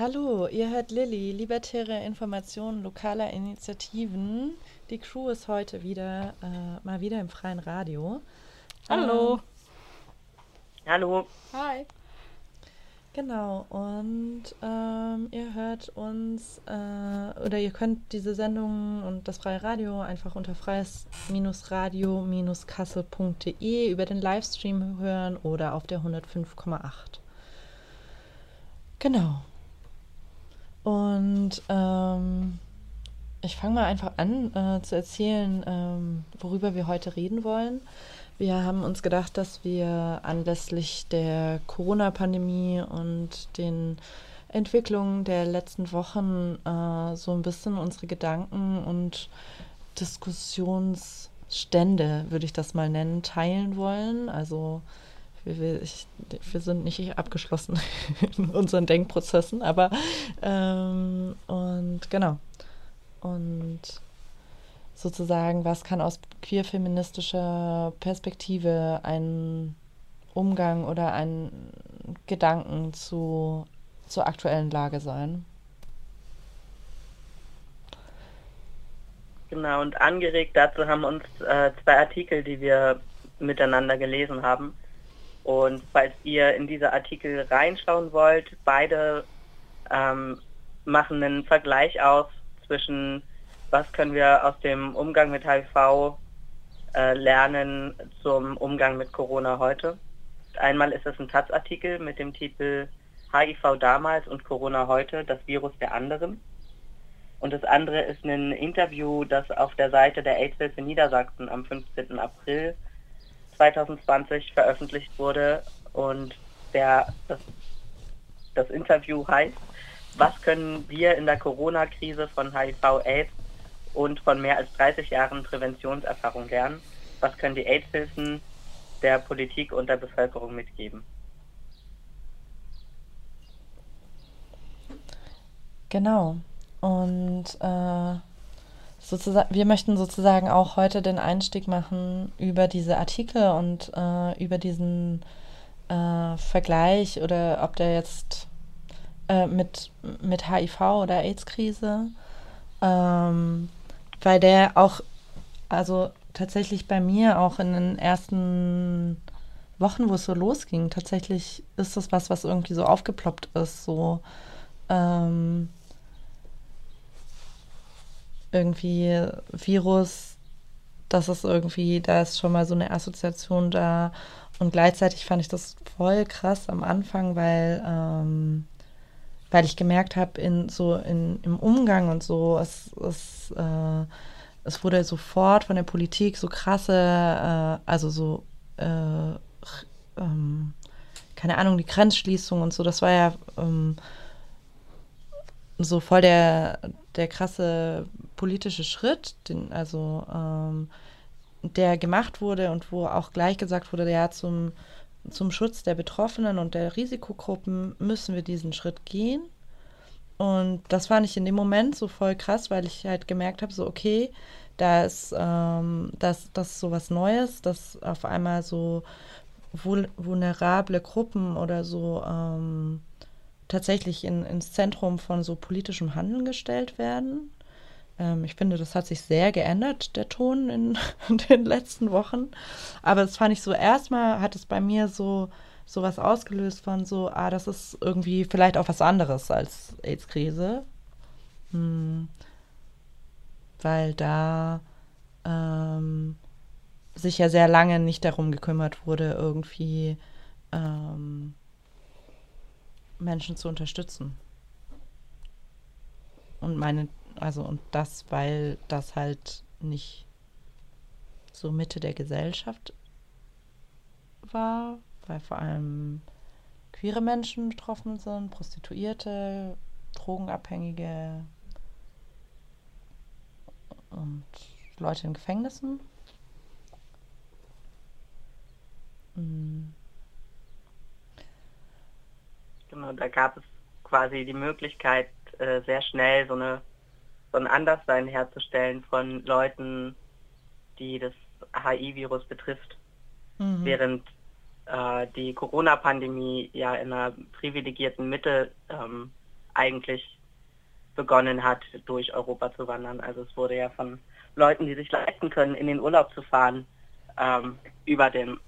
Hallo, ihr hört Lilly, libertäre Informationen lokaler Initiativen. Die Crew ist heute wieder äh, mal wieder im freien Radio. Hallo. Ähm, Hallo. Hi. genau, und ähm, ihr hört uns äh, oder ihr könnt diese Sendung und das freie Radio einfach unter freies-radio-kassel.de über den Livestream hören oder auf der 105,8. Genau. Und ähm, ich fange mal einfach an äh, zu erzählen, ähm, worüber wir heute reden wollen. Wir haben uns gedacht, dass wir anlässlich der Corona-Pandemie und den Entwicklungen der letzten Wochen äh, so ein bisschen unsere Gedanken und Diskussionsstände, würde ich das mal nennen, teilen wollen. Also wir, wir, sind nicht abgeschlossen in unseren Denkprozessen, aber ähm, und genau. Und sozusagen, was kann aus queerfeministischer Perspektive ein Umgang oder ein Gedanken zu, zur aktuellen Lage sein? Genau, und angeregt dazu haben uns äh, zwei Artikel, die wir miteinander gelesen haben. Und falls ihr in diese Artikel reinschauen wollt, beide ähm, machen einen Vergleich aus zwischen, was können wir aus dem Umgang mit HIV äh, lernen zum Umgang mit Corona heute. Einmal ist es ein Taz-Artikel mit dem Titel HIV damals und Corona heute, das Virus der anderen. Und das andere ist ein Interview, das auf der Seite der AIDS-Hilfe Niedersachsen am 15. April 2020 veröffentlicht wurde und der, das, das Interview heißt, was können wir in der Corona-Krise von HIV-Aids und von mehr als 30 Jahren Präventionserfahrung lernen? Was können die AIDS-Hilfen der Politik und der Bevölkerung mitgeben? Genau. Und äh, sozusagen, wir möchten sozusagen auch heute den Einstieg machen über diese Artikel und äh, über diesen äh, Vergleich oder ob der jetzt äh, mit, mit HIV oder AIDS-Krise, ähm, weil der auch, also tatsächlich bei mir auch in den ersten Wochen, wo es so losging, tatsächlich ist das was, was irgendwie so aufgeploppt ist, so ähm, irgendwie Virus, das ist irgendwie, da ist schon mal so eine Assoziation da. Und gleichzeitig fand ich das voll krass am Anfang, weil, ähm, weil ich gemerkt habe, in so in, im Umgang und so, es, es, äh, es wurde sofort von der Politik so krasse, äh, also so, äh, ähm, keine Ahnung, die Grenzschließung und so, das war ja ähm, so voll der, der krasse politische Schritt, den, also ähm, der gemacht wurde und wo auch gleich gesagt wurde, ja, zum, zum Schutz der Betroffenen und der Risikogruppen müssen wir diesen Schritt gehen. Und das fand ich in dem Moment so voll krass, weil ich halt gemerkt habe, so okay, da ist ähm, das, das ist so was Neues, dass auf einmal so vulnerable Gruppen oder so ähm, tatsächlich in, ins Zentrum von so politischem Handeln gestellt werden. Ähm, ich finde, das hat sich sehr geändert, der Ton in, in den letzten Wochen. Aber das fand ich so, erstmal hat es bei mir so sowas ausgelöst von so, ah, das ist irgendwie vielleicht auch was anderes als AIDS-Krise. Hm. Weil da ähm, sich ja sehr lange nicht darum gekümmert wurde, irgendwie ähm, Menschen zu unterstützen. Und meine, also und das, weil das halt nicht so Mitte der Gesellschaft war, weil vor allem queere Menschen betroffen sind, Prostituierte, Drogenabhängige und Leute in Gefängnissen. Mhm. Genau, da gab es quasi die Möglichkeit, äh, sehr schnell so, eine, so ein Anderssein herzustellen von Leuten, die das HIV-Virus betrifft. Mhm. Während äh, die Corona-Pandemie ja in einer privilegierten Mitte ähm, eigentlich begonnen hat, durch Europa zu wandern. Also es wurde ja von Leuten, die sich leisten können, in den Urlaub zu fahren, ähm, über den,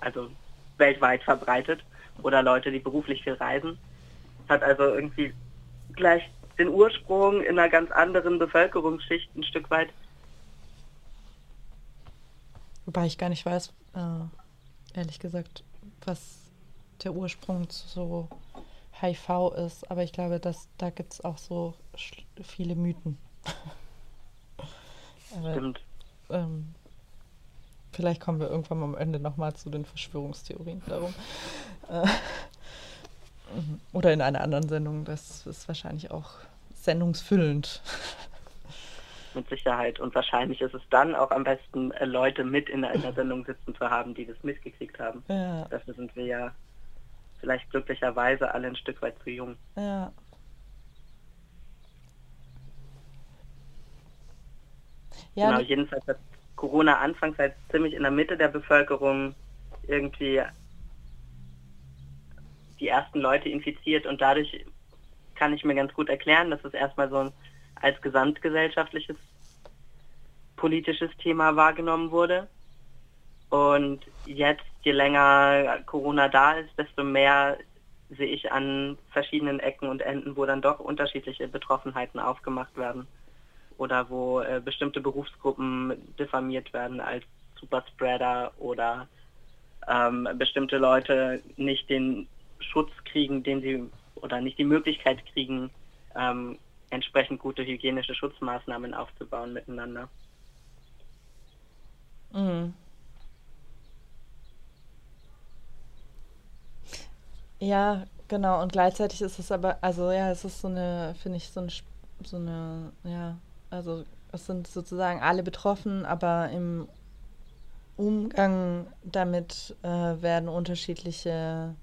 also weltweit verbreitet oder Leute, die beruflich viel reisen. Hat also irgendwie gleich den Ursprung in einer ganz anderen Bevölkerungsschicht ein Stück weit. Wobei ich gar nicht weiß, äh, ehrlich gesagt, was der Ursprung zu so HIV ist. Aber ich glaube, dass da gibt es auch so viele Mythen. Aber, Stimmt. Ähm, vielleicht kommen wir irgendwann am Ende nochmal zu den Verschwörungstheorien darum. Äh, oder in einer anderen Sendung. Das ist wahrscheinlich auch sendungsfüllend. Mit Sicherheit. Und wahrscheinlich ist es dann auch am besten, äh, Leute mit in einer Sendung sitzen zu haben, die das mitgekriegt haben. Ja. Dafür sind wir ja vielleicht glücklicherweise alle ein Stück weit zu jung. Ja. Ja, genau, jedenfalls hat Corona anfangs halt ziemlich in der Mitte der Bevölkerung irgendwie die ersten Leute infiziert und dadurch kann ich mir ganz gut erklären, dass es erstmal so als gesamtgesellschaftliches politisches Thema wahrgenommen wurde. Und jetzt, je länger Corona da ist, desto mehr sehe ich an verschiedenen Ecken und Enden, wo dann doch unterschiedliche Betroffenheiten aufgemacht werden oder wo äh, bestimmte Berufsgruppen diffamiert werden als Superspreader oder ähm, bestimmte Leute nicht den Schutz kriegen, den sie oder nicht die Möglichkeit kriegen, ähm, entsprechend gute hygienische Schutzmaßnahmen aufzubauen miteinander. Mhm. Ja, genau. Und gleichzeitig ist es aber, also ja, es ist so eine, finde ich, so eine, so eine, ja, also es sind sozusagen alle betroffen, aber im Umgang damit äh, werden unterschiedliche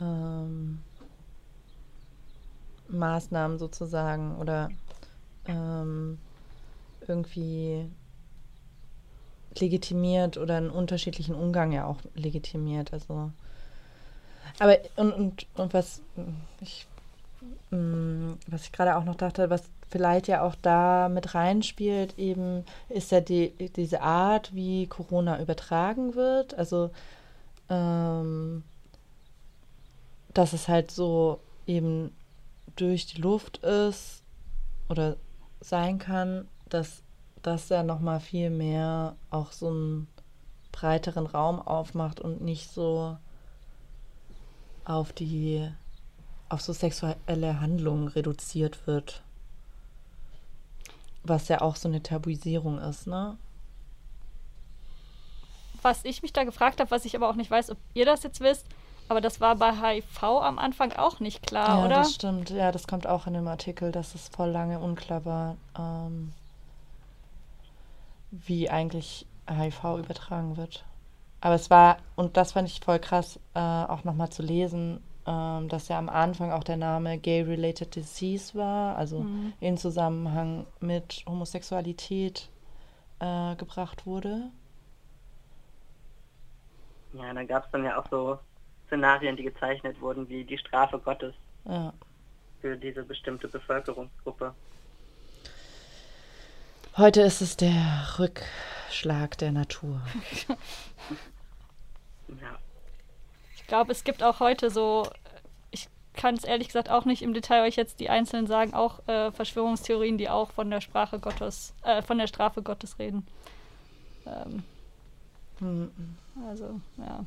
ähm, Maßnahmen sozusagen oder ähm, irgendwie legitimiert oder einen unterschiedlichen Umgang ja auch legitimiert. Also aber und, und, und was ich mm, was ich gerade auch noch dachte, was vielleicht ja auch da mit reinspielt, eben ist ja die, diese Art, wie Corona übertragen wird. Also ähm, dass es halt so eben durch die Luft ist oder sein kann, dass das ja nochmal viel mehr auch so einen breiteren Raum aufmacht und nicht so auf die auf so sexuelle Handlungen reduziert wird. Was ja auch so eine Tabuisierung ist, ne? Was ich mich da gefragt habe, was ich aber auch nicht weiß, ob ihr das jetzt wisst, aber das war bei HIV am Anfang auch nicht klar, ja, oder? Ja, das stimmt. Ja, das kommt auch in dem Artikel, dass es voll lange unklar war, ähm, wie eigentlich HIV übertragen wird. Aber es war, und das fand ich voll krass, äh, auch nochmal zu lesen, ähm, dass ja am Anfang auch der Name Gay-Related Disease war, also mhm. in Zusammenhang mit Homosexualität äh, gebracht wurde. Ja, da gab es dann ja auch so Szenarien, die gezeichnet wurden, wie die Strafe Gottes ja. für diese bestimmte Bevölkerungsgruppe. Heute ist es der Rückschlag der Natur. ja. Ich glaube, es gibt auch heute so, ich kann es ehrlich gesagt auch nicht im Detail euch jetzt die einzelnen sagen, auch äh, Verschwörungstheorien, die auch von der Sprache Gottes, äh, von der Strafe Gottes reden. Ähm, mhm. Also, ja.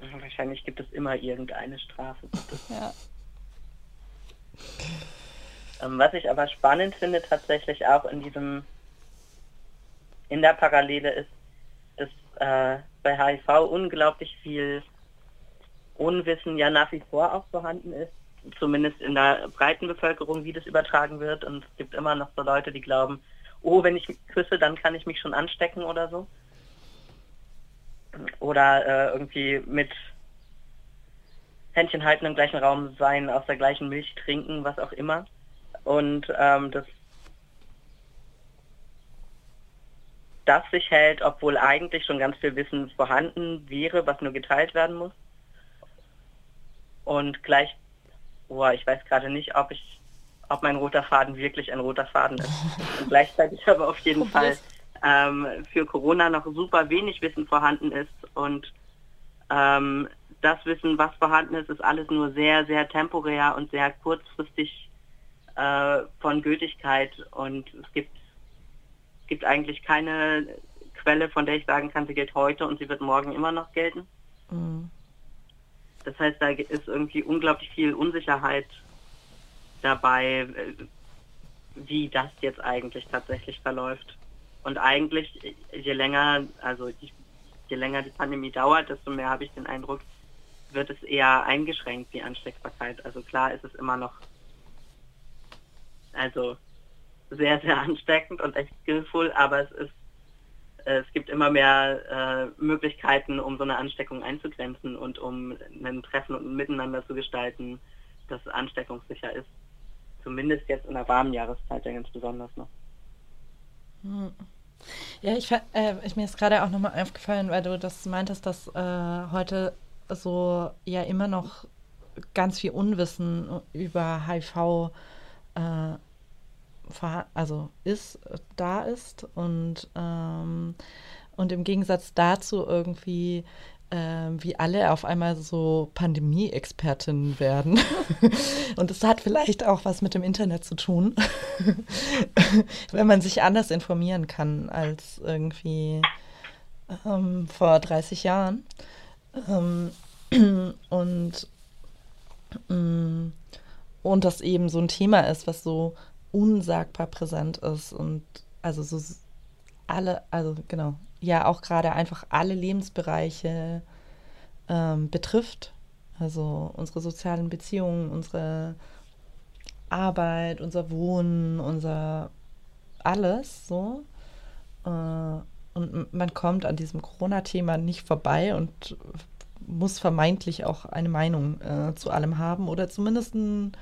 Wahrscheinlich gibt es immer irgendeine Strafe. Ja. Ähm, was ich aber spannend finde tatsächlich auch in diesem, in der Parallele ist, dass äh, bei HIV unglaublich viel Unwissen ja nach wie vor auch vorhanden ist, zumindest in der breiten Bevölkerung, wie das übertragen wird. Und es gibt immer noch so Leute, die glauben, oh, wenn ich küsse, dann kann ich mich schon anstecken oder so oder äh, irgendwie mit Händchen halten im gleichen Raum sein, aus der gleichen Milch trinken, was auch immer. Und ähm, das, das sich hält, obwohl eigentlich schon ganz viel Wissen vorhanden wäre, was nur geteilt werden muss. und gleich, boah, ich weiß gerade nicht, ob ich, ob mein roter Faden wirklich ein roter Faden ist. Und gleichzeitig aber auf jeden Fall ähm, für Corona noch super wenig Wissen vorhanden ist und ähm, das Wissen, was vorhanden ist, ist alles nur sehr, sehr temporär und sehr kurzfristig äh, von Gültigkeit und es gibt, gibt eigentlich keine Quelle, von der ich sagen kann, sie gilt heute und sie wird morgen immer noch gelten. Mhm. Das heißt, da ist irgendwie unglaublich viel Unsicherheit dabei, äh, wie das jetzt eigentlich tatsächlich verläuft. Und eigentlich, je länger, also je länger die Pandemie dauert, desto mehr habe ich den Eindruck, wird es eher eingeschränkt, die Ansteckbarkeit. Also klar ist es immer noch also sehr, sehr ansteckend und echt skillful, aber es ist es gibt immer mehr äh, Möglichkeiten, um so eine Ansteckung einzugrenzen und um ein Treffen und ein Miteinander zu gestalten, das ansteckungssicher ist. Zumindest jetzt in der warmen Jahreszeit ja ganz besonders noch. Ja, ich, äh, ich mir ist gerade auch nochmal aufgefallen, weil du das meintest, dass äh, heute so ja immer noch ganz viel Unwissen über HIV äh, also ist, da ist und, ähm, und im Gegensatz dazu irgendwie wie alle auf einmal so Pandemie-Expertinnen werden. und es hat vielleicht auch was mit dem Internet zu tun, wenn man sich anders informieren kann als irgendwie ähm, vor 30 Jahren. Ähm, und, mm, und das eben so ein Thema ist, was so unsagbar präsent ist und also so alle, also genau, ja auch gerade einfach alle Lebensbereiche ähm, betrifft. Also unsere sozialen Beziehungen, unsere Arbeit, unser Wohnen, unser alles so. Äh, und man kommt an diesem Corona-Thema nicht vorbei und muss vermeintlich auch eine Meinung äh, zu allem haben oder zumindest ein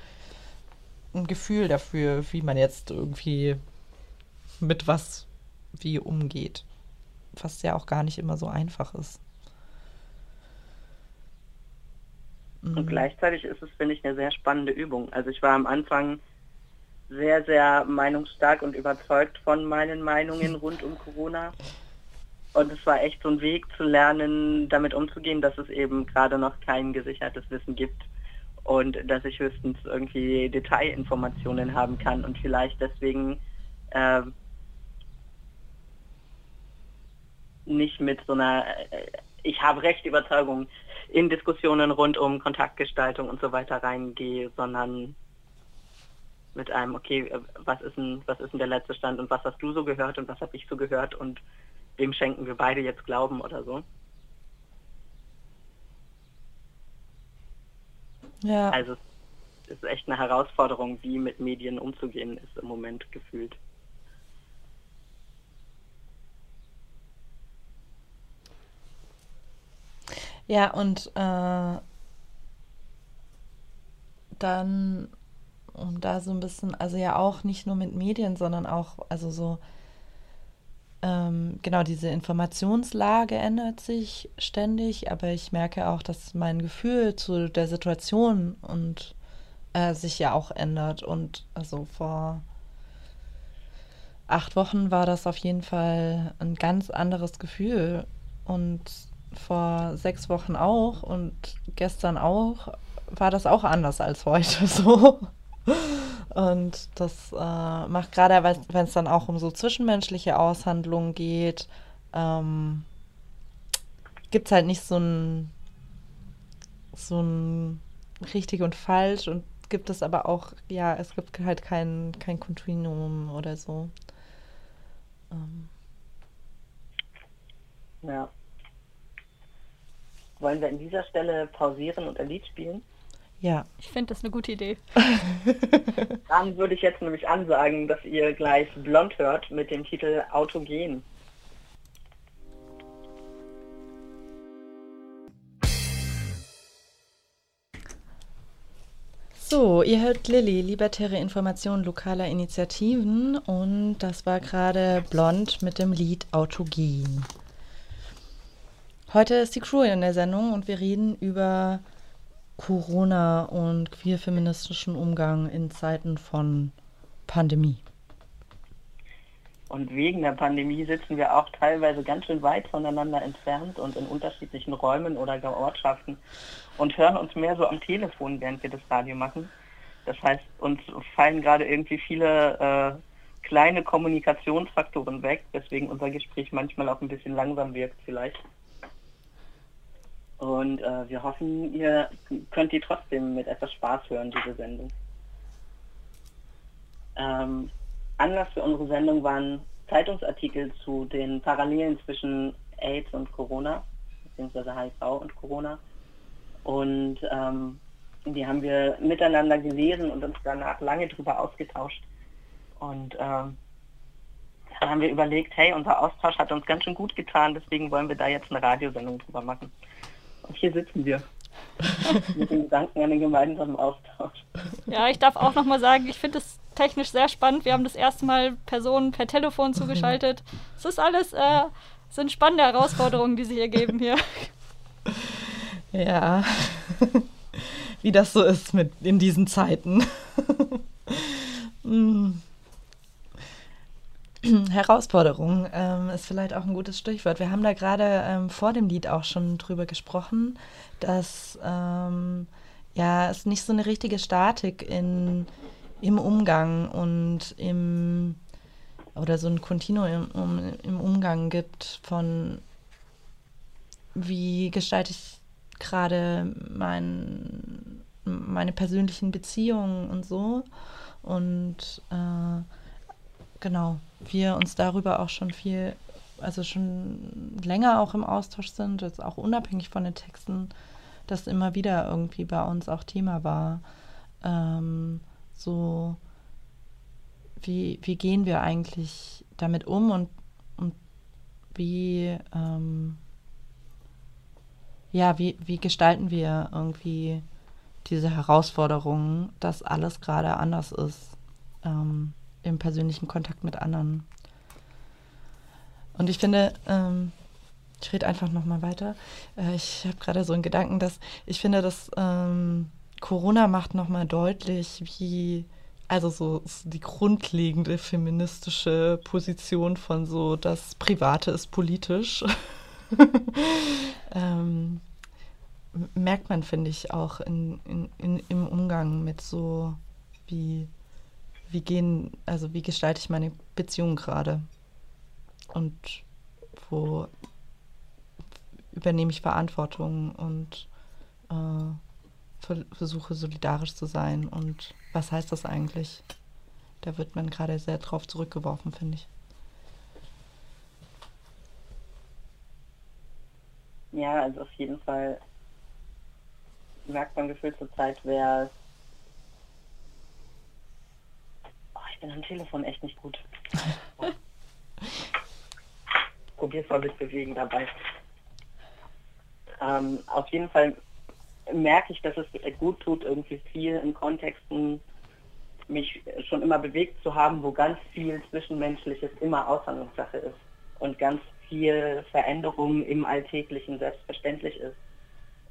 ein Gefühl dafür, wie man jetzt irgendwie mit was wie umgeht. Was ja auch gar nicht immer so einfach ist. Und mhm. gleichzeitig ist es, finde ich, eine sehr spannende Übung. Also ich war am Anfang sehr, sehr meinungsstark und überzeugt von meinen Meinungen rund um Corona. Und es war echt so ein Weg zu lernen, damit umzugehen, dass es eben gerade noch kein gesichertes Wissen gibt und dass ich höchstens irgendwie Detailinformationen haben kann und vielleicht deswegen äh, nicht mit so einer äh, ich habe recht Überzeugung in Diskussionen rund um Kontaktgestaltung und so weiter reingehe, sondern mit einem, okay, äh, was ist denn, was ist denn der letzte Stand und was hast du so gehört und was habe ich so gehört und wem schenken wir beide jetzt Glauben oder so. Ja. Also es ist echt eine Herausforderung, wie mit Medien umzugehen ist im Moment gefühlt. Ja, und äh, dann, um da so ein bisschen, also ja auch nicht nur mit Medien, sondern auch, also so ähm, genau, diese Informationslage ändert sich ständig, aber ich merke auch, dass mein Gefühl zu der Situation und äh, sich ja auch ändert. Und also vor acht Wochen war das auf jeden Fall ein ganz anderes Gefühl. Und vor sechs Wochen auch und gestern auch war das auch anders als heute so. Und das äh, macht gerade, wenn es dann auch um so zwischenmenschliche Aushandlungen geht, ähm, gibt es halt nicht so ein, so ein richtig und falsch und gibt es aber auch, ja, es gibt halt kein, kein Kontinuum oder so. Ähm. Ja. Wollen wir an dieser Stelle pausieren und ein Lied spielen? Ja. Ich finde das eine gute Idee. Dann würde ich jetzt nämlich ansagen, dass ihr gleich Blond hört mit dem Titel Autogen. So, ihr hört Lilly, libertäre Information lokaler Initiativen und das war gerade Blond mit dem Lied Autogen. Heute ist die Crew in der Sendung und wir reden über Corona und queerfeministischen Umgang in Zeiten von Pandemie. Und wegen der Pandemie sitzen wir auch teilweise ganz schön weit voneinander entfernt und in unterschiedlichen Räumen oder Ortschaften und hören uns mehr so am Telefon, während wir das Radio machen. Das heißt, uns fallen gerade irgendwie viele äh, kleine Kommunikationsfaktoren weg, weswegen unser Gespräch manchmal auch ein bisschen langsam wirkt vielleicht. Und äh, wir hoffen, ihr könnt die trotzdem mit etwas Spaß hören, diese Sendung. Ähm, Anlass für unsere Sendung waren Zeitungsartikel zu den Parallelen zwischen AIDS und Corona, beziehungsweise HIV und Corona. Und ähm, die haben wir miteinander gelesen und uns danach lange darüber ausgetauscht. Und ähm, dann haben wir überlegt, hey, unser Austausch hat uns ganz schön gut getan, deswegen wollen wir da jetzt eine Radiosendung drüber machen. Und hier sitzen wir. mit dem Gedanken an den gemeinsamen Austausch. Ja, ich darf auch nochmal sagen, ich finde es technisch sehr spannend. Wir haben das erste Mal Personen per Telefon zugeschaltet. Es ist alles, äh, sind spannende Herausforderungen, die sie hier geben hier. Ja, wie das so ist mit in diesen Zeiten. Hm. Herausforderung ähm, ist vielleicht auch ein gutes Stichwort. Wir haben da gerade ähm, vor dem Lied auch schon drüber gesprochen, dass ähm, ja es nicht so eine richtige Statik in im Umgang und im oder so ein Kontinuum im, im Umgang gibt von wie gestalte ich gerade mein, meine persönlichen Beziehungen und so. Und äh, genau, wir uns darüber auch schon viel, also schon länger auch im Austausch sind, jetzt auch unabhängig von den Texten, das immer wieder irgendwie bei uns auch Thema war. Ähm, so, wie, wie gehen wir eigentlich damit um und, und wie, ähm, ja, wie, wie gestalten wir irgendwie diese Herausforderungen, dass alles gerade anders ist ähm, im persönlichen Kontakt mit anderen. Und ich finde, ähm, ich rede einfach nochmal weiter. Äh, ich habe gerade so einen Gedanken, dass ich finde, dass ähm, Corona macht nochmal deutlich, wie, also so die grundlegende feministische Position von so, das Private ist politisch. ähm, merkt man, finde ich, auch in, in, in, im Umgang mit so, wie, wie gehen, also wie gestalte ich meine Beziehung gerade? Und wo übernehme ich Verantwortung und äh, versuche solidarisch zu sein. Und was heißt das eigentlich? Da wird man gerade sehr drauf zurückgeworfen, finde ich. Ja, also auf jeden Fall merkt man gefühlt zur Zeit, wer. Oh, ich bin am Telefon echt nicht gut. Probier es sich bewegen dabei. Ähm, auf jeden Fall merke ich, dass es gut tut, irgendwie viel in Kontexten mich schon immer bewegt zu haben, wo ganz viel Zwischenmenschliches immer Aushandlungssache ist und ganz viel Veränderung im Alltäglichen selbstverständlich ist.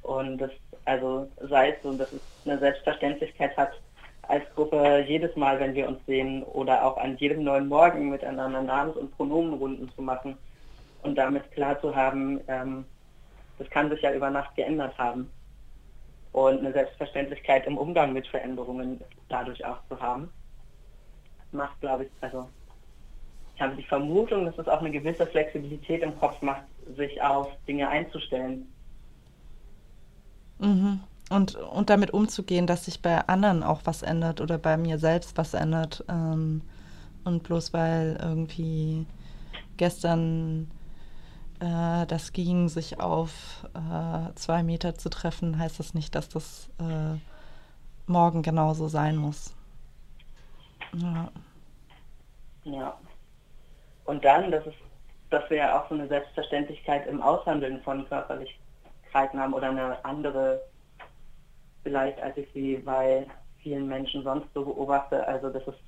Und das, also sei es so, dass es eine Selbstverständlichkeit hat, als Gruppe jedes Mal, wenn wir uns sehen oder auch an jedem neuen Morgen miteinander Namens- und Pronomenrunden zu machen und damit klar zu haben, ähm, das kann sich ja über Nacht geändert haben und eine Selbstverständlichkeit im Umgang mit Veränderungen dadurch auch zu haben, macht, glaube ich, also ich habe die Vermutung, dass es auch eine gewisse Flexibilität im Kopf macht, sich auf Dinge einzustellen. Mhm. Und, und damit umzugehen, dass sich bei anderen auch was ändert oder bei mir selbst was ändert. Ähm, und bloß weil irgendwie gestern äh, das ging, sich auf äh, zwei Meter zu treffen, heißt das nicht, dass das äh, morgen genauso sein muss. Ja. Ja. Und dann, das ist, dass wir ja auch so eine Selbstverständlichkeit im Aushandeln von Körperlichkeiten haben oder eine andere, vielleicht als ich sie bei vielen Menschen sonst so beobachte. Also das ist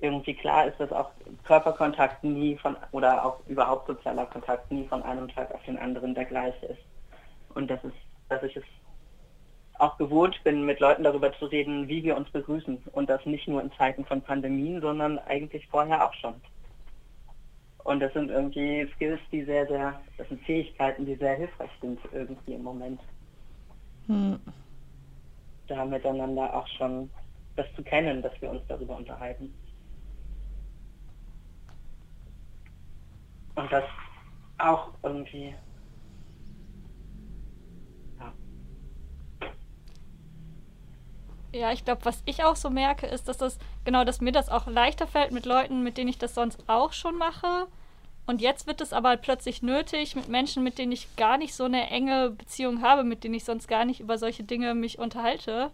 irgendwie klar ist, dass auch Körperkontakt nie von oder auch überhaupt sozialer Kontakt nie von einem Tag auf den anderen der gleiche ist. Und dass es, dass ich es auch gewohnt bin, mit Leuten darüber zu reden, wie wir uns begrüßen. Und das nicht nur in Zeiten von Pandemien, sondern eigentlich vorher auch schon. Und das sind irgendwie Skills, die sehr, sehr, das sind Fähigkeiten, die sehr hilfreich sind irgendwie im Moment. Hm. Da miteinander auch schon das zu kennen, dass wir uns darüber unterhalten. Und das auch irgendwie Ja, ich glaube, was ich auch so merke, ist, dass das, genau, dass mir das auch leichter fällt mit Leuten, mit denen ich das sonst auch schon mache. Und jetzt wird es aber plötzlich nötig mit Menschen, mit denen ich gar nicht so eine enge Beziehung habe, mit denen ich sonst gar nicht über solche Dinge mich unterhalte.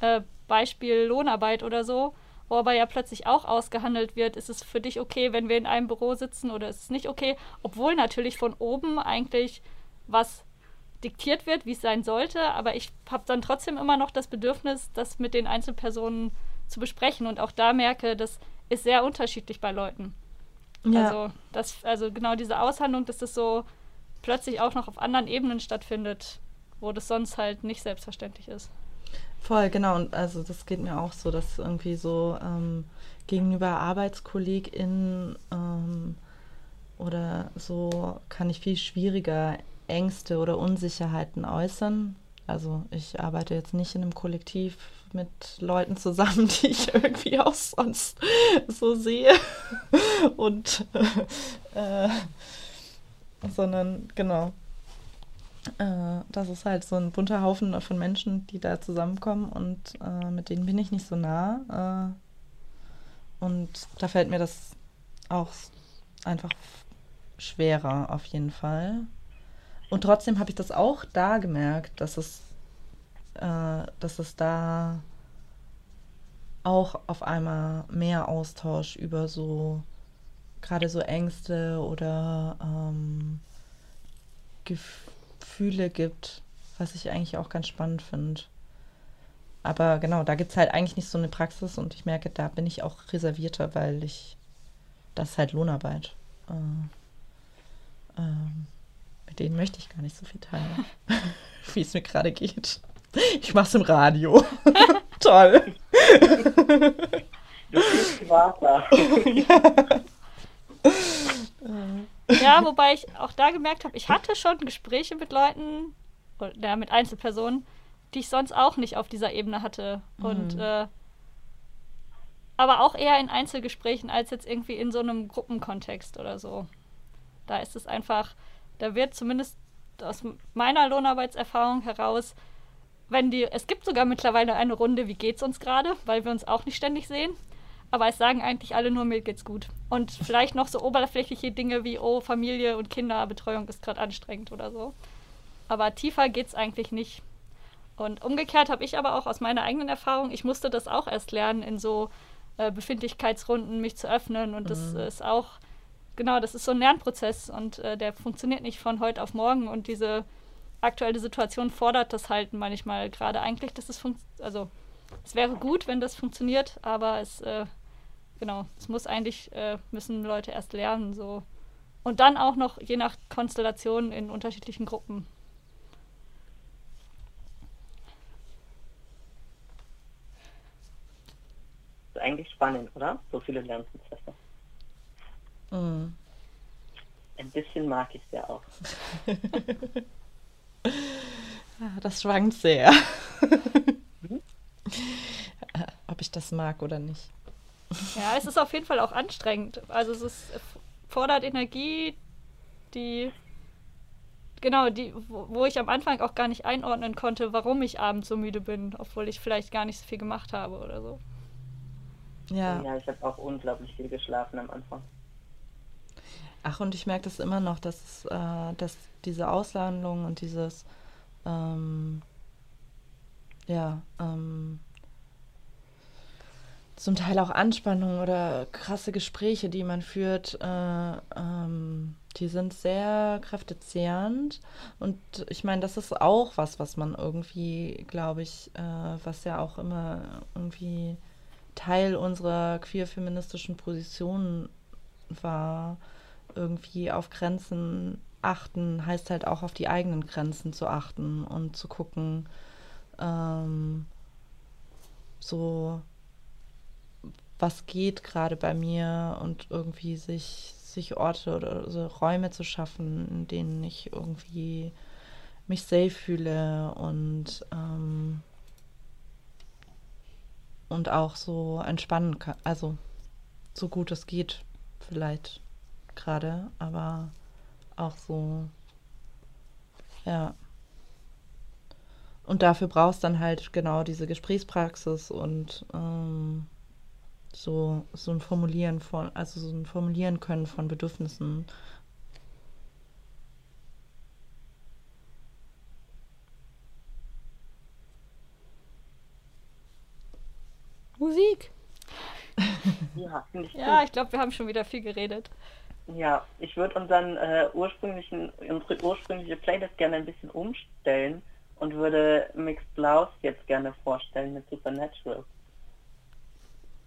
Äh, Beispiel Lohnarbeit oder so, wo aber ja plötzlich auch ausgehandelt wird, ist es für dich okay, wenn wir in einem Büro sitzen oder ist es nicht okay, obwohl natürlich von oben eigentlich was diktiert wird, wie es sein sollte, aber ich habe dann trotzdem immer noch das Bedürfnis, das mit den Einzelpersonen zu besprechen und auch da merke, das ist sehr unterschiedlich bei Leuten. Ja. Also, das, also genau diese Aushandlung, dass das so plötzlich auch noch auf anderen Ebenen stattfindet, wo das sonst halt nicht selbstverständlich ist. Voll, genau. Und also das geht mir auch so, dass irgendwie so ähm, gegenüber ArbeitskollegInnen ähm, oder so kann ich viel schwieriger Ängste oder Unsicherheiten äußern. Also ich arbeite jetzt nicht in einem Kollektiv mit Leuten zusammen, die ich irgendwie auch sonst so sehe. Und äh, sondern genau. Äh, das ist halt so ein bunter Haufen von Menschen, die da zusammenkommen und äh, mit denen bin ich nicht so nah. Äh, und da fällt mir das auch einfach schwerer auf jeden Fall. Und trotzdem habe ich das auch da gemerkt, dass es, äh, dass es da auch auf einmal mehr Austausch über so, gerade so Ängste oder ähm, Gefühle gibt, was ich eigentlich auch ganz spannend finde. Aber genau, da gibt es halt eigentlich nicht so eine Praxis und ich merke, da bin ich auch reservierter, weil ich, das ist halt Lohnarbeit. Äh, ähm, mit denen möchte ich gar nicht so viel teilen, wie es mir gerade geht. Ich mache es im Radio. Toll. Du bist Wasser. ja. wobei ich auch da gemerkt habe, ich hatte schon Gespräche mit Leuten, ja, mit Einzelpersonen, die ich sonst auch nicht auf dieser Ebene hatte. Und mhm. äh, aber auch eher in Einzelgesprächen als jetzt irgendwie in so einem Gruppenkontext oder so. Da ist es einfach, da wird zumindest aus meiner Lohnarbeitserfahrung heraus, wenn die, es gibt sogar mittlerweile eine Runde, wie geht's uns gerade, weil wir uns auch nicht ständig sehen. Aber es sagen eigentlich alle nur, mir geht's gut. Und vielleicht noch so oberflächliche Dinge wie, oh, Familie und Kinderbetreuung ist gerade anstrengend oder so. Aber tiefer geht's eigentlich nicht. Und umgekehrt habe ich aber auch aus meiner eigenen Erfahrung, ich musste das auch erst lernen, in so äh, Befindlichkeitsrunden mich zu öffnen. Und das mhm. ist auch genau, das ist so ein Lernprozess und äh, der funktioniert nicht von heute auf morgen und diese aktuelle Situation fordert das halt manchmal gerade eigentlich, dass es funktioniert. Also es wäre gut, wenn das funktioniert, aber es äh, genau, es muss eigentlich äh, müssen Leute erst lernen so und dann auch noch je nach Konstellation in unterschiedlichen Gruppen. Eigentlich spannend, oder? So viele Lernprozesse. Mhm. Ein bisschen mag ich es ja auch. das schwankt sehr. Mhm. Ob ich das mag oder nicht. Ja, es ist auf jeden Fall auch anstrengend. Also es ist, fordert Energie, die genau, die, wo, wo, ich am Anfang auch gar nicht einordnen konnte, warum ich abends so müde bin, obwohl ich vielleicht gar nicht so viel gemacht habe oder so. Ja. Ja, ich habe auch unglaublich viel geschlafen am Anfang. Ach, und ich merke das immer noch, dass, äh, dass diese Auslandung und dieses, ähm, ja, ähm, zum Teil auch Anspannung oder krasse Gespräche, die man führt, äh, ähm, die sind sehr kräftezehrend. Und ich meine, das ist auch was, was man irgendwie, glaube ich, äh, was ja auch immer irgendwie Teil unserer queer-feministischen Position war, irgendwie auf Grenzen achten, heißt halt auch auf die eigenen Grenzen zu achten und zu gucken, ähm, so, was geht gerade bei mir und irgendwie sich, sich Orte oder so Räume zu schaffen, in denen ich irgendwie mich safe fühle und, ähm, und auch so entspannen kann. Also so gut es geht, vielleicht gerade, aber auch so, ja. Und dafür brauchst dann halt genau diese Gesprächspraxis und ähm, so, so ein Formulieren von, also so ein Formulieren können von Bedürfnissen. Musik. Ja, Ja, ich glaube, wir haben schon wieder viel geredet. Ja, ich würde unseren äh, ursprünglichen, unsere ursprüngliche Playlist gerne ein bisschen umstellen und würde Mixed Blouse jetzt gerne vorstellen mit Supernatural.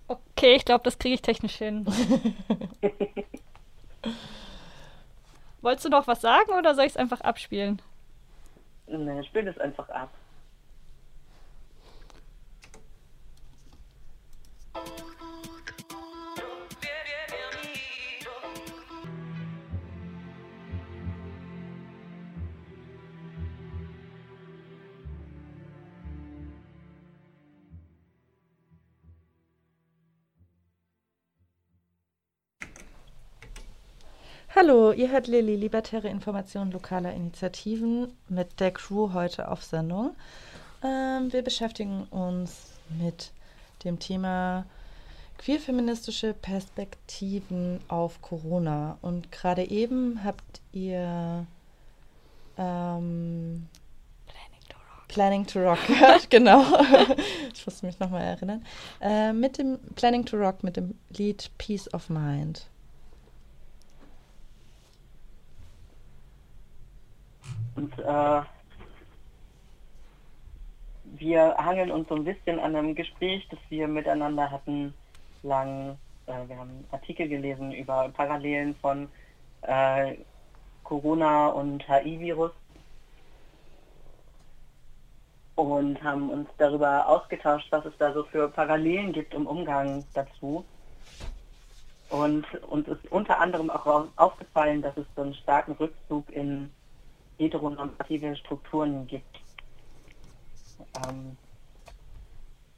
Okay, ich glaube, das kriege ich technisch hin. Wolltest du noch was sagen oder soll ich es einfach abspielen? Ne, spiel das einfach ab. Hallo, ihr hört Lilly, libertäre Informationen lokaler Initiativen mit der Crew heute auf Sendung. Ähm, wir beschäftigen uns mit dem Thema queerfeministische Perspektiven auf Corona. Und gerade eben habt ihr ähm, Planning to Rock gehört, genau. ich musste mich nochmal erinnern. Äh, mit dem Planning to Rock mit dem Lied Peace of Mind. Und äh, wir hangeln uns so ein bisschen an einem Gespräch, das wir miteinander hatten, lang. Äh, wir haben Artikel gelesen über Parallelen von äh, Corona und HIV-Virus und haben uns darüber ausgetauscht, was es da so für Parallelen gibt im Umgang dazu. Und uns ist unter anderem auch aufgefallen, dass es so einen starken Rückzug in heteronormative Strukturen gibt. Ähm,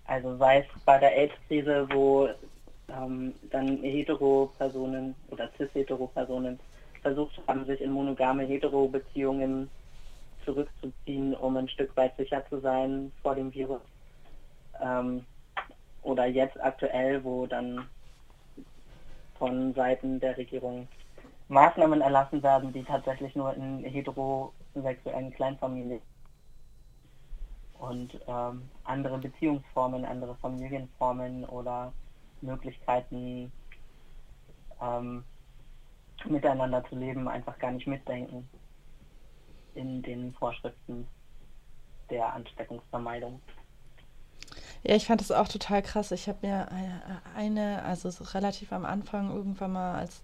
also sei es bei der AIDS-Krise, wo ähm, dann Hetero-Personen oder cis-Hetero-Personen versucht haben, sich in monogame Hetero-Beziehungen zurückzuziehen, um ein Stück weit sicher zu sein vor dem Virus. Ähm, oder jetzt aktuell, wo dann von Seiten der Regierung Maßnahmen erlassen werden, die tatsächlich nur in heterosexuellen Kleinfamilien und ähm, andere Beziehungsformen, andere Familienformen oder Möglichkeiten ähm, miteinander zu leben einfach gar nicht mitdenken in den Vorschriften der Ansteckungsvermeidung. Ja, ich fand das auch total krass. Ich habe mir eine, also relativ am Anfang irgendwann mal als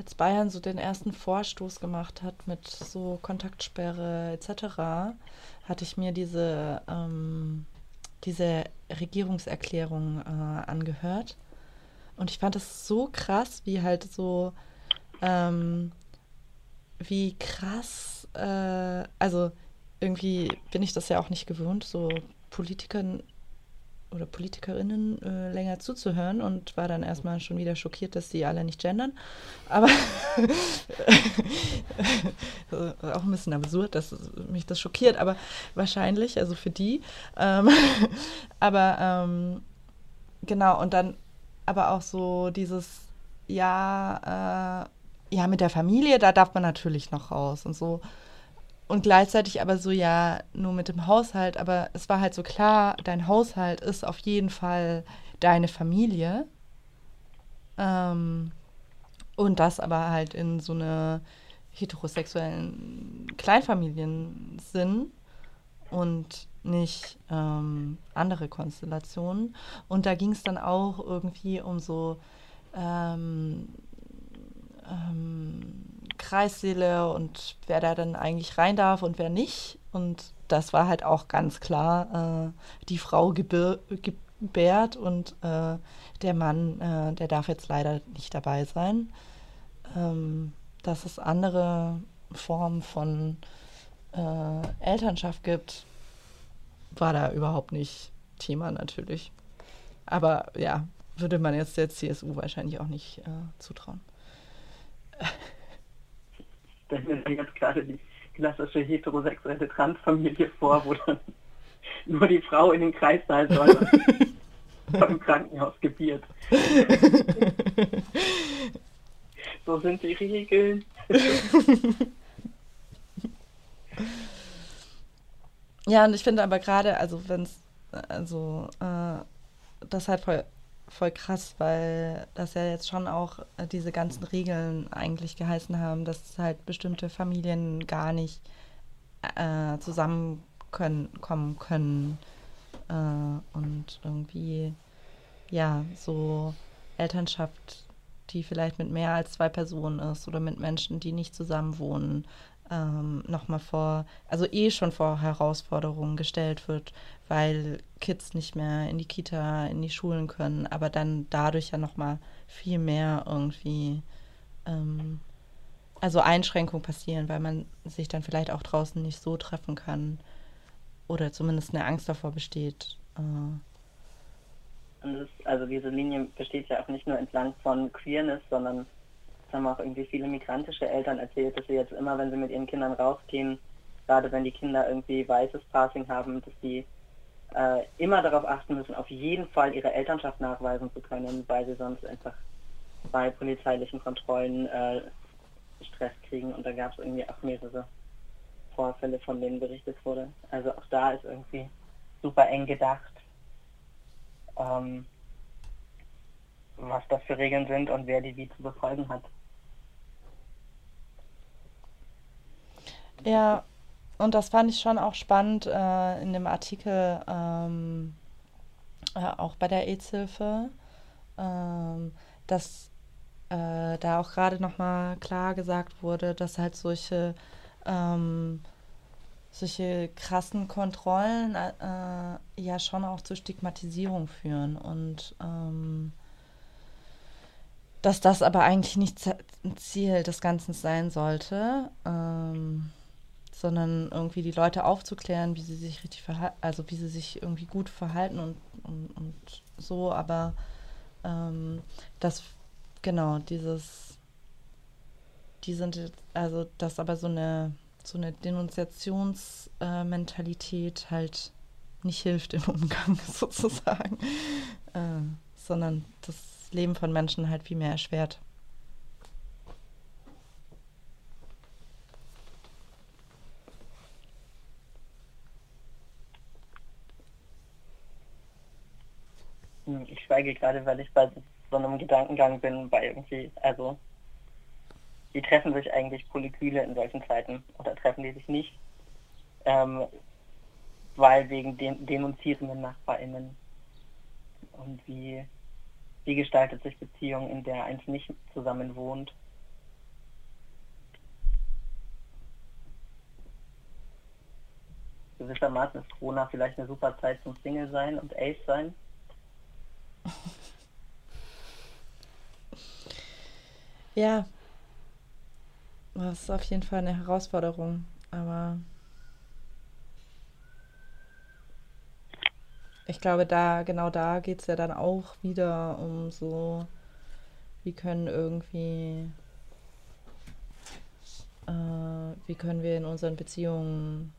als Bayern so den ersten Vorstoß gemacht hat mit so Kontaktsperre etc., hatte ich mir diese, ähm, diese Regierungserklärung äh, angehört. Und ich fand es so krass, wie halt so, ähm, wie krass, äh, also irgendwie bin ich das ja auch nicht gewohnt, so Politikern oder Politikerinnen äh, länger zuzuhören und war dann erstmal schon wieder schockiert, dass sie alle nicht gendern. Aber auch ein bisschen absurd, dass mich das schockiert, aber wahrscheinlich, also für die. Ähm, aber ähm, genau, und dann aber auch so dieses, ja, äh, ja, mit der Familie, da darf man natürlich noch raus und so und gleichzeitig aber so, ja, nur mit dem Haushalt, aber es war halt so klar, dein Haushalt ist auf jeden Fall deine Familie. Ähm, und das aber halt in so einer heterosexuellen Kleinfamilien-Sinn und nicht ähm, andere Konstellationen. Und da ging es dann auch irgendwie um so ähm, ähm, Kreissäle und wer da dann eigentlich rein darf und wer nicht. Und das war halt auch ganz klar, äh, die Frau gebärt und äh, der Mann, äh, der darf jetzt leider nicht dabei sein. Ähm, dass es andere Formen von äh, Elternschaft gibt, war da überhaupt nicht Thema natürlich. Aber ja, würde man jetzt der CSU wahrscheinlich auch nicht äh, zutrauen. Stellen wir mir jetzt gerade die klassische heterosexuelle Transfamilie vor, wo dann nur die Frau in den Kreissaal soll und im Krankenhaus gebiert. so sind die Regeln. ja, und ich finde aber gerade, also wenn es, also äh, das halt voll voll krass, weil das ja jetzt schon auch äh, diese ganzen Regeln eigentlich geheißen haben, dass halt bestimmte Familien gar nicht äh, zusammenkommen können äh, und irgendwie ja so Elternschaft, die vielleicht mit mehr als zwei Personen ist oder mit Menschen, die nicht zusammen wohnen, ähm, nochmal vor, also eh schon vor Herausforderungen gestellt wird, weil Kids nicht mehr in die Kita, in die Schulen können, aber dann dadurch ja nochmal viel mehr irgendwie, ähm, also Einschränkungen passieren, weil man sich dann vielleicht auch draußen nicht so treffen kann oder zumindest eine Angst davor besteht. Äh, das, also diese Linie besteht ja auch nicht nur entlang von Queerness, sondern das haben auch irgendwie viele migrantische Eltern erzählt, dass sie jetzt immer, wenn sie mit ihren Kindern rausgehen, gerade wenn die Kinder irgendwie weißes Passing haben, dass sie äh, immer darauf achten müssen, auf jeden Fall ihre Elternschaft nachweisen zu können, weil sie sonst einfach bei polizeilichen Kontrollen äh, Stress kriegen. Und da gab es irgendwie auch mehrere Vorfälle, von denen berichtet wurde. Also auch da ist irgendwie super eng gedacht, ähm, was das für Regeln sind und wer die wie zu befolgen hat. Ja, und das fand ich schon auch spannend äh, in dem Artikel, ähm, äh, auch bei der AIDS-Hilfe, ähm, dass äh, da auch gerade nochmal klar gesagt wurde, dass halt solche, ähm, solche krassen Kontrollen äh, ja schon auch zur Stigmatisierung führen und ähm, dass das aber eigentlich nicht Ziel des Ganzen sein sollte. Ähm, sondern irgendwie die Leute aufzuklären, wie sie sich richtig verhalten, also wie sie sich irgendwie gut verhalten und, und, und so, aber ähm, das, genau, dieses, die sind, also das aber so eine, so eine Denunziationsmentalität äh, halt nicht hilft im Umgang sozusagen, äh, sondern das Leben von Menschen halt viel mehr erschwert. ich schweige gerade, weil ich bei so einem Gedankengang bin, bei irgendwie, also die treffen sich eigentlich Polykyle in solchen Zeiten oder treffen die sich nicht, ähm, weil wegen den denunzierenden NachbarInnen und wie, wie gestaltet sich Beziehung, in der eins nicht zusammen wohnt. Gewissermaßen ist Corona vielleicht eine super Zeit zum Single sein und Ace sein. Ja, das ist auf jeden Fall eine Herausforderung, aber ich glaube, da, genau da geht es ja dann auch wieder um so, wie können irgendwie, äh, wie können wir in unseren Beziehungen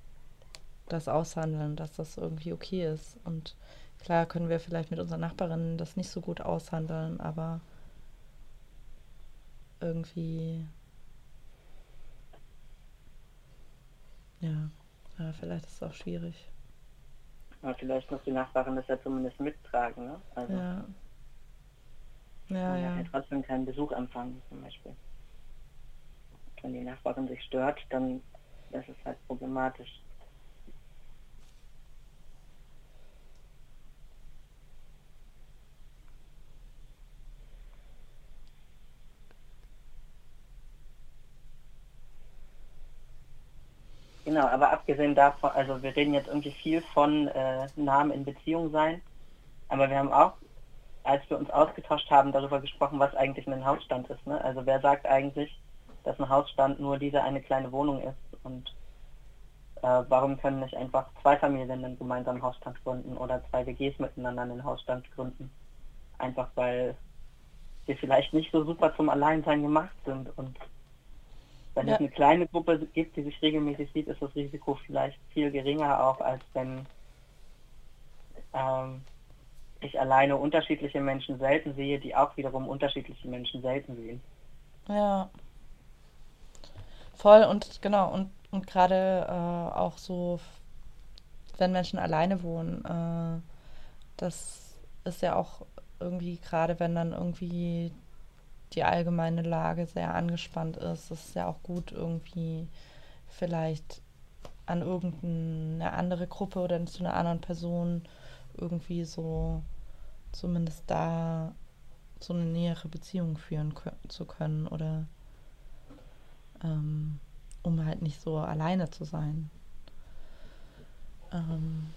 das aushandeln, dass das irgendwie okay ist. Und klar können wir vielleicht mit unseren Nachbarinnen das nicht so gut aushandeln, aber irgendwie. Ja, ja vielleicht ist es auch schwierig. Aber vielleicht muss die Nachbarin das ja zumindest mittragen, ne? Also, ja. Ja, ja. ja trotzdem keinen Besuch empfangen, zum Beispiel. Wenn die Nachbarin sich stört, dann ist es halt problematisch. Genau, aber abgesehen davon, also wir reden jetzt irgendwie viel von äh, Namen in Beziehung sein, aber wir haben auch, als wir uns ausgetauscht haben, darüber gesprochen, was eigentlich ein Hausstand ist. Ne? Also wer sagt eigentlich, dass ein Hausstand nur diese eine kleine Wohnung ist und äh, warum können nicht einfach zwei Familien einen gemeinsamen Hausstand gründen oder zwei WGs miteinander einen Hausstand gründen? Einfach weil wir vielleicht nicht so super zum Alleinsein gemacht sind und wenn ja. es eine kleine Gruppe gibt, die sich regelmäßig sieht, ist das Risiko vielleicht viel geringer auch, als wenn ähm, ich alleine unterschiedliche Menschen selten sehe, die auch wiederum unterschiedliche Menschen selten sehen. Ja. Voll und genau, und, und gerade äh, auch so, wenn Menschen alleine wohnen, äh, das ist ja auch irgendwie, gerade wenn dann irgendwie die allgemeine Lage sehr angespannt ist, ist es ja auch gut, irgendwie vielleicht an irgendeine andere Gruppe oder zu einer anderen Person irgendwie so zumindest da so eine nähere Beziehung führen zu können oder ähm, um halt nicht so alleine zu sein. Ähm,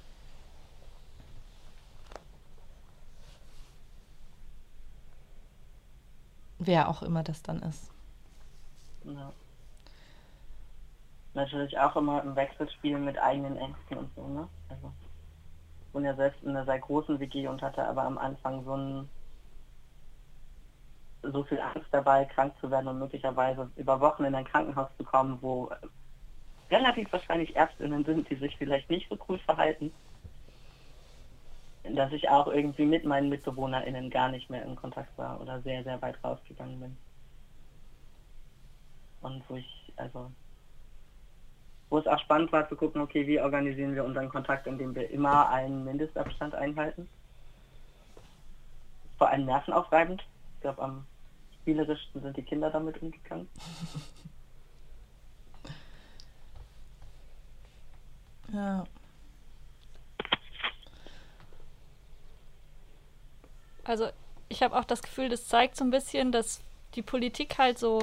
wer auch immer das dann ist. Ja. Natürlich auch immer im Wechselspiel mit eigenen Ängsten und so, ne? Also ich bin ja selbst in einer sehr großen WG und hatte aber am Anfang so ein so viel Angst dabei, krank zu werden und möglicherweise über Wochen in ein Krankenhaus zu kommen, wo relativ wahrscheinlich Ärztinnen sind, die sich vielleicht nicht so cool verhalten dass ich auch irgendwie mit meinen MitbewohnerInnen gar nicht mehr in Kontakt war oder sehr, sehr weit rausgegangen bin. Und wo ich, also, wo es auch spannend war zu gucken, okay, wie organisieren wir unseren Kontakt, indem wir immer einen Mindestabstand einhalten. Vor allem nervenaufreibend. Ich glaube, am spielerischsten sind die Kinder damit umgegangen. Ja. Also ich habe auch das Gefühl, das zeigt so ein bisschen, dass die Politik halt so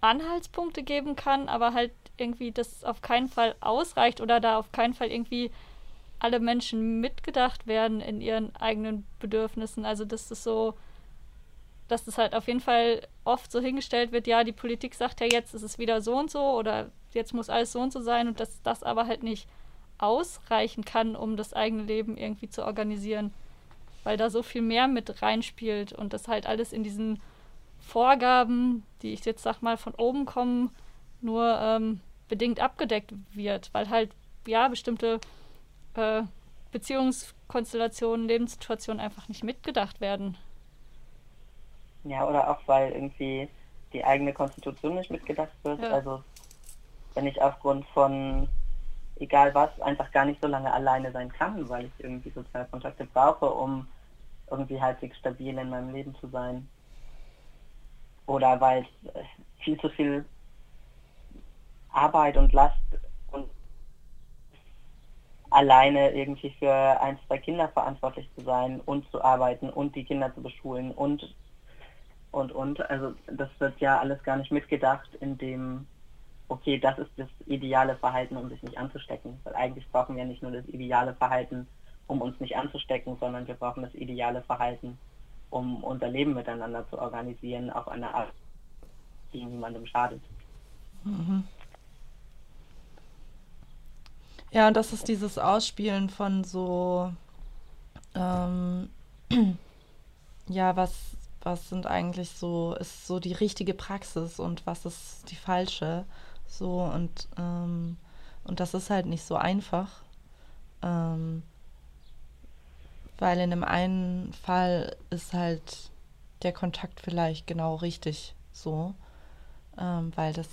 Anhaltspunkte geben kann, aber halt irgendwie das auf keinen Fall ausreicht oder da auf keinen Fall irgendwie alle Menschen mitgedacht werden in ihren eigenen Bedürfnissen. Also das ist so, dass das halt auf jeden Fall oft so hingestellt wird, ja, die Politik sagt ja jetzt ist es wieder so und so oder jetzt muss alles so und so sein und dass das aber halt nicht ausreichen kann, um das eigene Leben irgendwie zu organisieren weil da so viel mehr mit reinspielt und das halt alles in diesen Vorgaben, die ich jetzt sag mal von oben kommen, nur ähm, bedingt abgedeckt wird, weil halt ja bestimmte äh, Beziehungskonstellationen, Lebenssituationen einfach nicht mitgedacht werden. Ja, oder auch weil irgendwie die eigene Konstitution nicht mitgedacht wird. Ja. Also wenn ich aufgrund von egal was, einfach gar nicht so lange alleine sein kann, weil ich irgendwie soziale Kontakte brauche, um irgendwie halbwegs stabil in meinem Leben zu sein. Oder weil es äh, viel zu viel Arbeit und Last und alleine irgendwie für ein, zwei Kinder verantwortlich zu sein und zu arbeiten und die Kinder zu beschulen und und und. Also das wird ja alles gar nicht mitgedacht in dem okay, das ist das ideale Verhalten, um sich nicht anzustecken. Weil eigentlich brauchen wir nicht nur das ideale Verhalten, um uns nicht anzustecken, sondern wir brauchen das ideale Verhalten, um unser Leben miteinander zu organisieren, auf eine Art, die niemandem schadet. Mhm. Ja, und das ist dieses Ausspielen von so, ähm, ja, was, was sind eigentlich so, ist so die richtige Praxis und was ist die falsche. So und, ähm, und das ist halt nicht so einfach. Ähm, weil in dem einen Fall ist halt der Kontakt vielleicht genau richtig so, ähm, weil das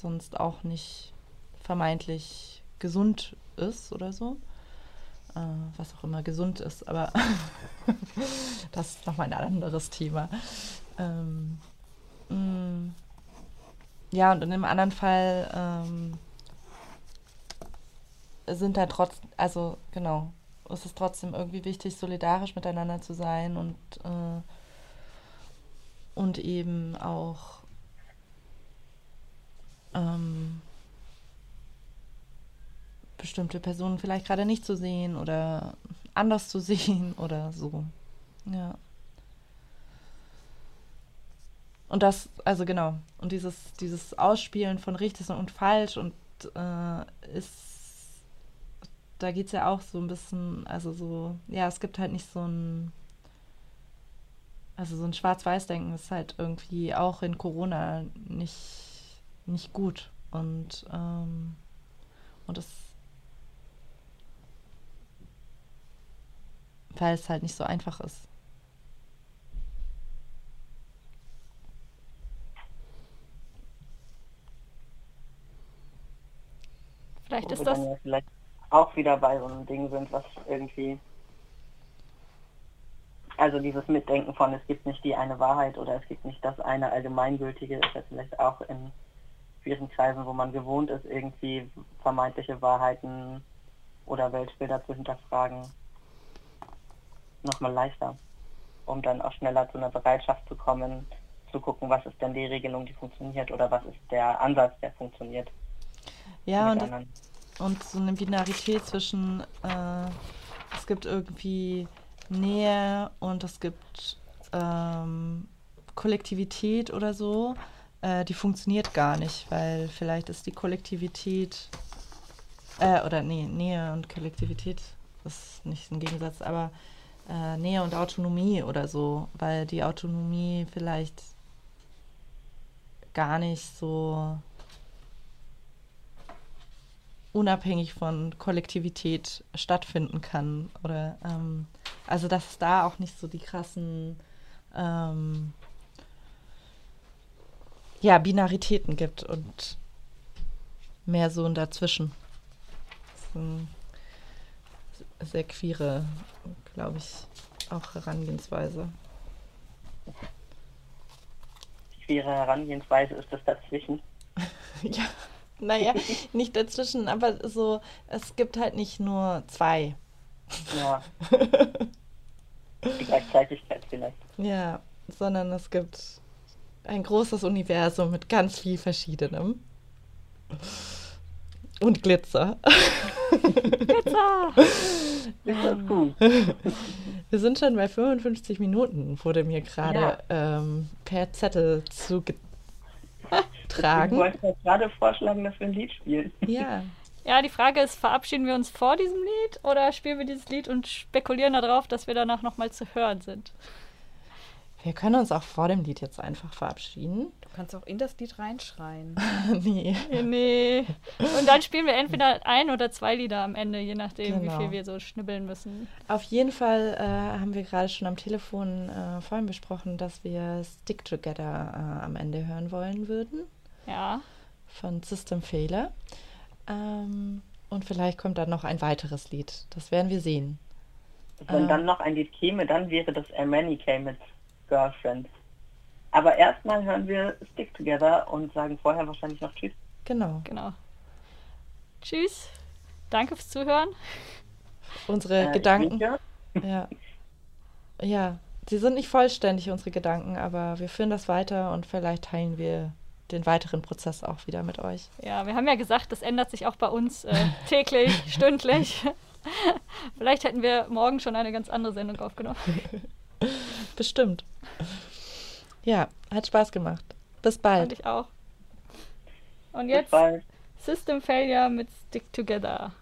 sonst auch nicht vermeintlich gesund ist oder so. Äh, was auch immer gesund ist, aber das ist nochmal ein anderes Thema. Ähm, mh, ja, und in dem anderen Fall ähm, sind da trotzdem, also genau, es ist trotzdem irgendwie wichtig, solidarisch miteinander zu sein und, äh, und eben auch ähm, bestimmte Personen vielleicht gerade nicht zu sehen oder anders zu sehen oder so. Ja. Und das, also genau, und dieses, dieses Ausspielen von richtig und falsch und äh, ist, da geht es ja auch so ein bisschen, also so, ja, es gibt halt nicht so ein, also so ein Schwarz-Weiß-Denken ist halt irgendwie auch in Corona nicht, nicht gut. Und, ähm, und es, weil es halt nicht so einfach ist. Vielleicht ist wir das. ja vielleicht auch wieder bei so einem Ding sind, was irgendwie. Also dieses Mitdenken von, es gibt nicht die eine Wahrheit oder es gibt nicht das eine Allgemeingültige, ist ja vielleicht auch in vielen Kreisen, wo man gewohnt ist, irgendwie vermeintliche Wahrheiten oder Weltbilder zu hinterfragen, nochmal leichter, um dann auch schneller zu einer Bereitschaft zu kommen, zu gucken, was ist denn die Regelung, die funktioniert oder was ist der Ansatz, der funktioniert. Ja, und, anderen. und so eine Binarität zwischen, äh, es gibt irgendwie Nähe und es gibt ähm, Kollektivität oder so, äh, die funktioniert gar nicht, weil vielleicht ist die Kollektivität, äh, oder nee, Nähe und Kollektivität ist nicht ein Gegensatz, aber äh, Nähe und Autonomie oder so, weil die Autonomie vielleicht gar nicht so unabhängig von Kollektivität stattfinden kann. Oder ähm, also dass es da auch nicht so die krassen ähm, ja, Binaritäten gibt und mehr so ein Dazwischen. Das ist eine sehr queere, glaube ich, auch Herangehensweise. Die queere Herangehensweise ist das dazwischen. ja, naja, nicht dazwischen, aber so, es gibt halt nicht nur zwei. Ja. Gleichzeitigkeit vielleicht. Ja, sondern es gibt ein großes Universum mit ganz viel Verschiedenem. Und Glitzer. Glitzer! Gut? Wir sind schon bei 55 Minuten, wurde mir gerade ähm, per Zettel Ich zugetragen. wollte gerade vorschlagen, dass wir ein Lied spielen. Ja, Ja, die Frage ist, verabschieden wir uns vor diesem Lied oder spielen wir dieses Lied und spekulieren darauf, dass wir danach nochmal zu hören sind? wir können uns auch vor dem Lied jetzt einfach verabschieden. Du kannst auch in das Lied reinschreien. nee. Nee. Und dann spielen wir entweder ein oder zwei Lieder am Ende, je nachdem, Genau. wie viel wir so schnibbeln müssen. Auf jeden Fall äh, haben wir gerade schon am Telefon äh, vorhin besprochen, dass wir Stick Together äh, am Ende hören wollen würden. Ja. von System Failure. Ähm, und vielleicht kommt dann noch ein weiteres Lied. Das werden wir sehen. Wenn Ah. dann noch ein Lied käme, dann wäre das K mit Girlfriend. Aber erstmal hören wir Stick Together und sagen vorher wahrscheinlich noch Tschüss. Genau. Genau. Tschüss. Danke fürs Zuhören. Unsere Äh, Gedanken. Ja. Ja. Sie sind nicht vollständig, unsere Gedanken, aber wir führen das weiter und vielleicht teilen wir den weiteren Prozess auch wieder mit euch. Ja, wir haben ja gesagt, das ändert sich auch bei uns äh, täglich, stündlich. Vielleicht hätten wir morgen schon eine ganz andere Sendung aufgenommen. Bestimmt. Ja, hat Spaß gemacht. Bis Fand bald. ich auch. Und jetzt. System Failure mit Stick Together.